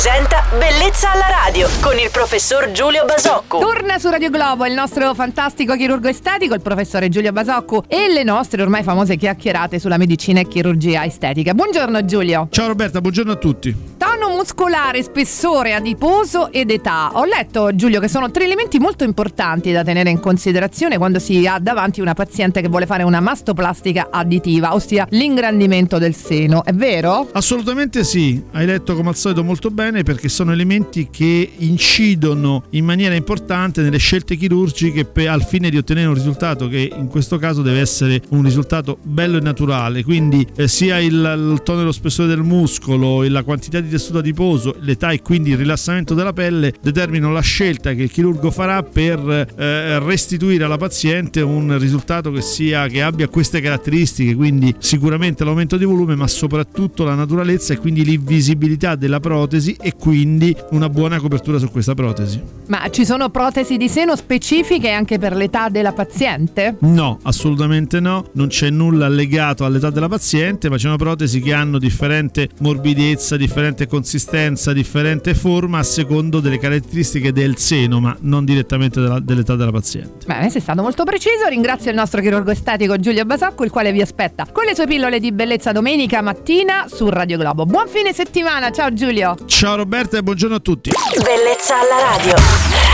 presenta Bellezza alla radio con il professor Giulio Basocco. Torna su Radio Globo il nostro fantastico chirurgo estetico, il professore Giulio Basocco e le nostre ormai famose chiacchierate sulla medicina e chirurgia estetica. Buongiorno Giulio. Ciao Roberta, buongiorno a tutti. Muscolare, spessore adiposo ed età. Ho letto Giulio che sono tre elementi molto importanti da tenere in considerazione quando si ha davanti una paziente che vuole fare una mastoplastica additiva, ossia l'ingrandimento del seno. È vero? Assolutamente sì, hai letto come al solito molto bene perché sono elementi che incidono in maniera importante nelle scelte chirurgiche per, al fine di ottenere un risultato che in questo caso deve essere un risultato bello e naturale, quindi eh, sia il, il tono e lo spessore del muscolo e la quantità di tessuto adiposo, l'età e quindi il rilassamento della pelle determinano la scelta che il chirurgo farà per eh, restituire alla paziente un risultato che, sia, che abbia queste caratteristiche, quindi sicuramente l'aumento di volume ma soprattutto la naturalezza e quindi l'invisibilità della protesi e quindi una buona copertura su questa protesi. Ma ci sono protesi di seno specifiche anche per l'età della paziente? No, assolutamente no, non c'è nulla legato all'età della paziente, ma c'è una protesi che hanno differente morbidezza, differente consistenza, differente forma a secondo delle caratteristiche del seno, ma non direttamente della, dell'età della paziente. Bene, sei stato molto preciso. Ringrazio il nostro chirurgo estetico Giulio Basacco, il quale vi aspetta con le sue pillole di bellezza domenica mattina su Radio Globo. Buon fine settimana, ciao Giulio. Ciao Roberta e buongiorno a tutti. Bellezza alla radio.